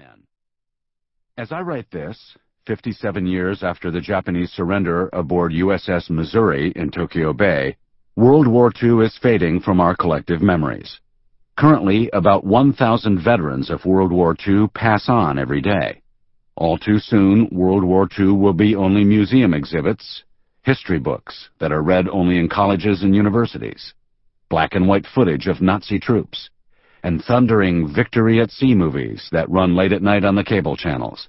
men. As I write this, 57 years after the Japanese surrender aboard USS Missouri in Tokyo Bay, World War II is fading from our collective memories. Currently, about 1,000 veterans of World War II pass on every day. All too soon, World War II will be only museum exhibits, history books that are read only in colleges and universities, black and white footage of Nazi troops, and thundering victory at sea movies that run late at night on the cable channels.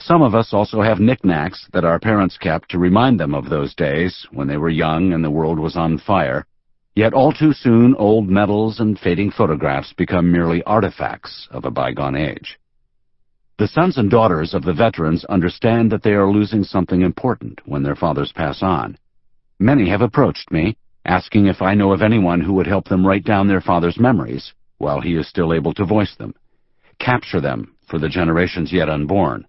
Some of us also have knickknacks that our parents kept to remind them of those days when they were young and the world was on fire. Yet all too soon, old medals and fading photographs become merely artifacts of a bygone age. The sons and daughters of the veterans understand that they are losing something important when their fathers pass on. Many have approached me, asking if I know of anyone who would help them write down their father's memories while he is still able to voice them, capture them for the generations yet unborn.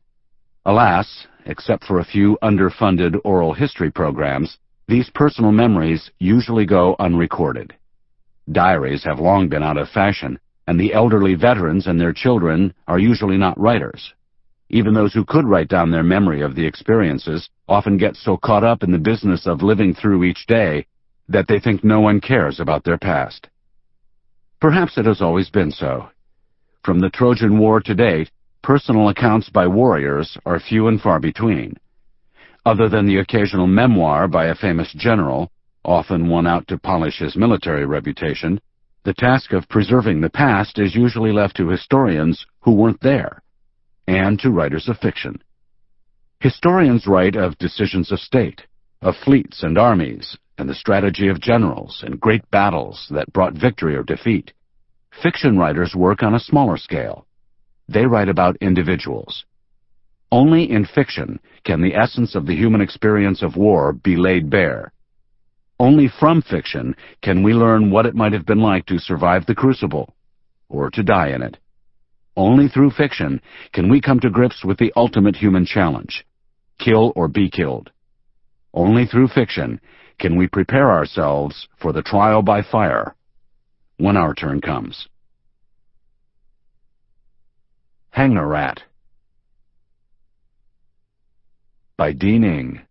Alas, except for a few underfunded oral history programs, these personal memories usually go unrecorded. Diaries have long been out of fashion, and the elderly veterans and their children are usually not writers. Even those who could write down their memory of the experiences often get so caught up in the business of living through each day that they think no one cares about their past. Perhaps it has always been so. From the Trojan War to date, personal accounts by warriors are few and far between. Other than the occasional memoir by a famous general, often one out to polish his military reputation, the task of preserving the past is usually left to historians who weren't there, and to writers of fiction. Historians write of decisions of state, of fleets and armies, and the strategy of generals and great battles that brought victory or defeat. Fiction writers work on a smaller scale, they write about individuals. Only in fiction can the essence of the human experience of war be laid bare. Only from fiction can we learn what it might have been like to survive the crucible, or to die in it. Only through fiction can we come to grips with the ultimate human challenge, kill or be killed. Only through fiction can we prepare ourselves for the trial by fire when our turn comes. Hangar Rat by Dean Ing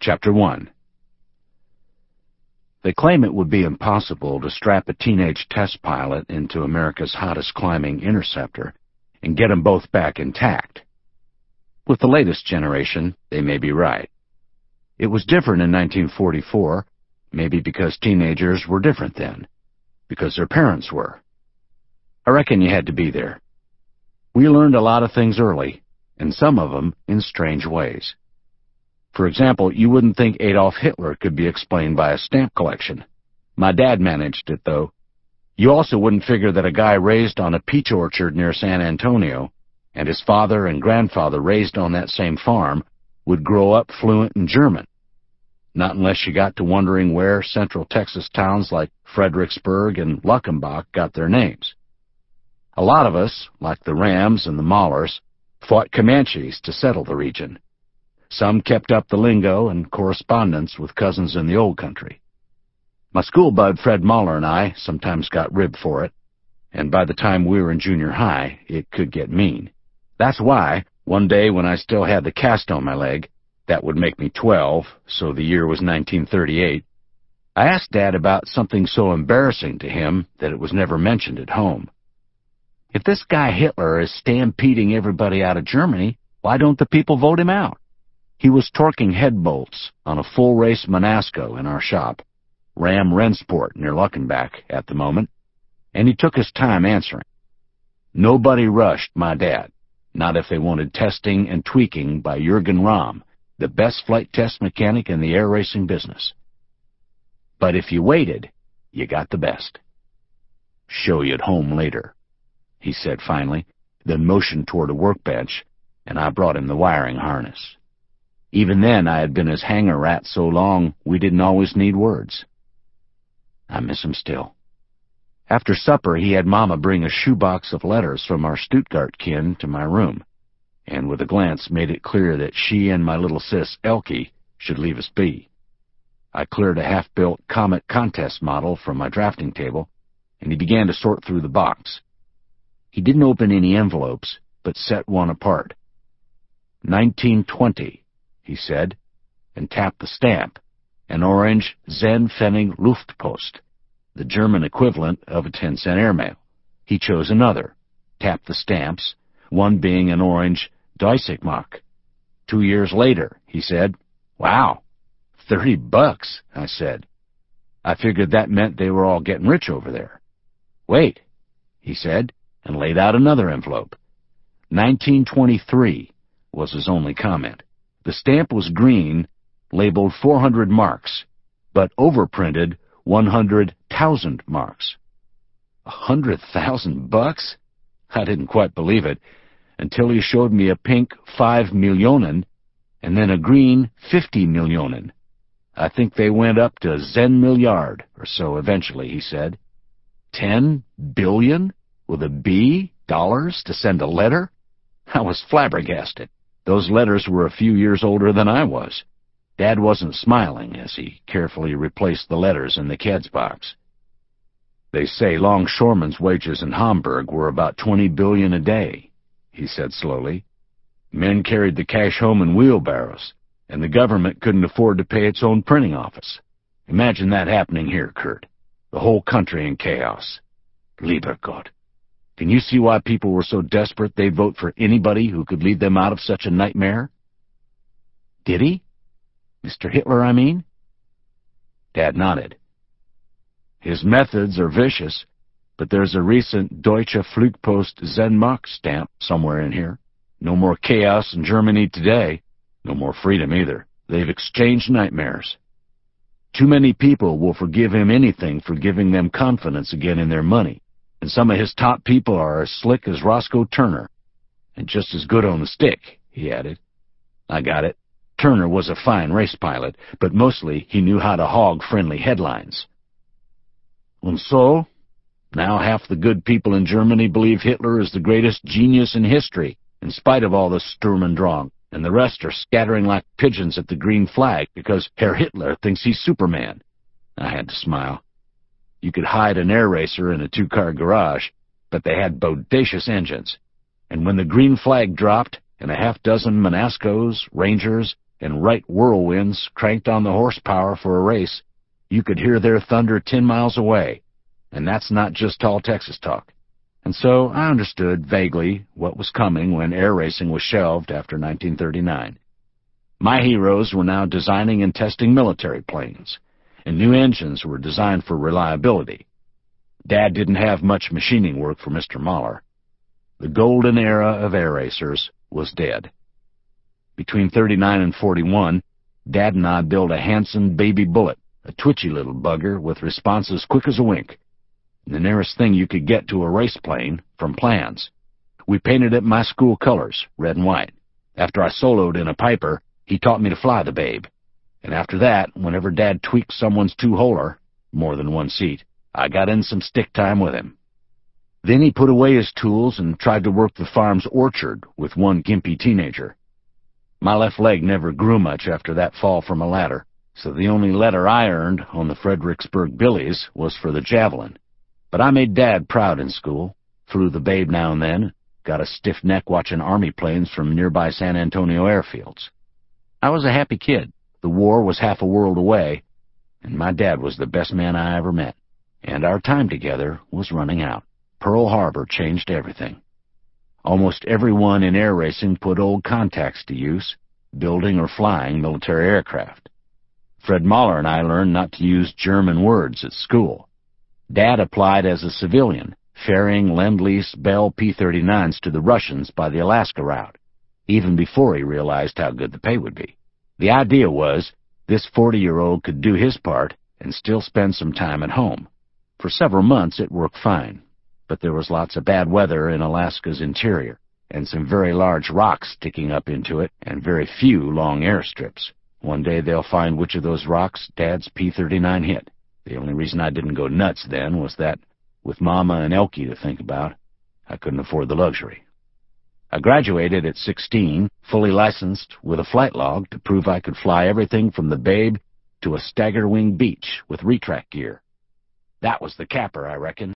Chapter 1 They claim it would be impossible to strap a teenage test pilot into America's hottest climbing interceptor and get them both back intact. With the latest generation, they may be right. It was different in 1944, maybe because teenagers were different then, because their parents were. I reckon you had to be there. We learned a lot of things early, and some of them in strange ways. For example, you wouldn't think Adolf Hitler could be explained by a stamp collection. My dad managed it, though. You also wouldn't figure that a guy raised on a peach orchard near San Antonio, and his father and grandfather raised on that same farm, would grow up fluent in German. Not unless you got to wondering where central Texas towns like Fredericksburg and Luckenbach got their names. A lot of us, like the Ramms and the Mahlers, fought Comanches to settle the region. Some kept up the lingo and correspondence with cousins in the old country. My school bud Fred Mahler and I sometimes got ribbed for it, and by the time we were in junior high, it could get mean. That's why, one day when I still had the cast on my leg, that would make me twelve, so the year was 1938, I asked Dad about something so embarrassing to him that it was never mentioned at home. If this guy Hitler is stampeding everybody out of Germany, why don't the people vote him out? He was torquing head bolts on a full-race Menasco in our shop, Ramm Rennsport near Luckenbach at the moment, and he took his time answering. Nobody rushed my dad, not if they wanted testing and tweaking by Jürgen Ramm, the best flight test mechanic in the air racing business. But if you waited, you got the best. Show you at home later he said finally, then motioned toward a workbench, and I brought him the wiring harness. Even then, I had been his hangar rat so long we didn't always need words. I miss him still. After supper, he had Mama bring a shoebox of letters from our Stuttgart kin to my room, and with a glance made it clear that she and my little sis, Elke, should leave us be. I cleared a half-built Comet contest model from my drafting table, and he began to sort through the box. He didn't open any envelopes, but set one apart. 1920, he said, and tapped the stamp, an orange Zehn-Pfennig Luftpost, the German equivalent of a 10-cent airmail. He chose another, tapped the stamps, one being an orange Deutschmark. Two years later, he said, Wow, thirty bucks, I said. I figured that meant they were all getting rich over there. Wait, he said, and laid out another envelope. 1923 was his only comment. The stamp was green, labeled 400 marks, but overprinted 100,000 marks. A hundred thousand bucks? I didn't quite believe it until he showed me a pink five millionen and then a green fifty millionen. I think they went up to Zehn milliard or so eventually, he said. Ten billion with a B dollars to send a letter? I was flabbergasted. Those letters were a few years older than I was. Dad wasn't smiling as he carefully replaced the letters in the Keds box. They say longshoremen's wages in Hamburg were about twenty billion a day, he said slowly. Men carried the cash home in wheelbarrows, and the government couldn't afford to pay its own printing office. Imagine that happening here, Kurt. The whole country in chaos. Lieber Gott. Can you see why people were so desperate they'd vote for anybody who could lead them out of such a nightmare? Did he? Mr. Hitler, I mean? Dad nodded. His methods are vicious, but there's a recent Deutsche Flugpost Zehnmark stamp somewhere in here. No more chaos in Germany today. No more freedom either. They've exchanged nightmares. Too many people will forgive him anything for giving them confidence again in their money. And some of his top people are as slick as Roscoe Turner. And just as good on the stick, he added. I got it. Turner was a fine race pilot, but mostly he knew how to hog friendly headlines. And so, now half the good people in Germany believe Hitler is the greatest genius in history, in spite of all the Sturm und Drang, and the rest are scattering like pigeons at the green flag because Herr Hitler thinks he's Superman. I had to smile. You could hide an air racer in a two-car garage, but they had bodacious engines. And when the green flag dropped, and a half dozen Menascos, Rangers, and Wright Whirlwinds cranked on the horsepower for a race, you could hear their thunder ten miles away, and that's not just tall Texas talk. And so I understood vaguely what was coming when air racing was shelved after 1939. My heroes were now designing and testing military planes, and new engines were designed for reliability. Dad didn't have much machining work for Mr. Mahler. The golden era of air racers was dead. Between 39 and 41, Dad and I built a Hanson baby bullet a twitchy little bugger with responses quick as a wink. The nearest thing you could get to a race plane from plans. We painted it my school colors, red and white. After I soloed in a Piper, he taught me to fly the babe. And after that, whenever Dad tweaked someone's two-holer, more than one seat, I got in some stick time with him. Then he put away his tools and tried to work the farm's orchard with one gimpy teenager. My left leg never grew much after that fall from a ladder, so the only letter I earned on the Fredericksburg Billies was for the javelin. But I made Dad proud in school, flew the babe now and then, got a stiff neck watching Army planes from nearby San Antonio airfields. I was a happy kid. The war was half a world away, and my dad was the best man I ever met. And our time together was running out. Pearl Harbor changed everything. Almost everyone in air racing put old contacts to use, building or flying military aircraft. Fred Mahler and I learned not to use German words at school. Dad applied as a civilian, ferrying Lend-Lease Bell P-39s to the Russians by the Alaska route, even before he realized how good the pay would be. The idea was this 40-year-old could do his part and still spend some time at home. For several months it worked fine, but there was lots of bad weather in Alaska's interior, and some very large rocks sticking up into it, and very few long airstrips. One day they'll find which of those rocks Dad's P-39 hit. The only reason I didn't go nuts then was that, with Mama and Elkie to think about, I couldn't afford the luxury. I graduated at 16, fully licensed, with a flight log to prove I could fly everything from the Babe to a stagger wing Beech with retract gear. That was the capper, I reckon.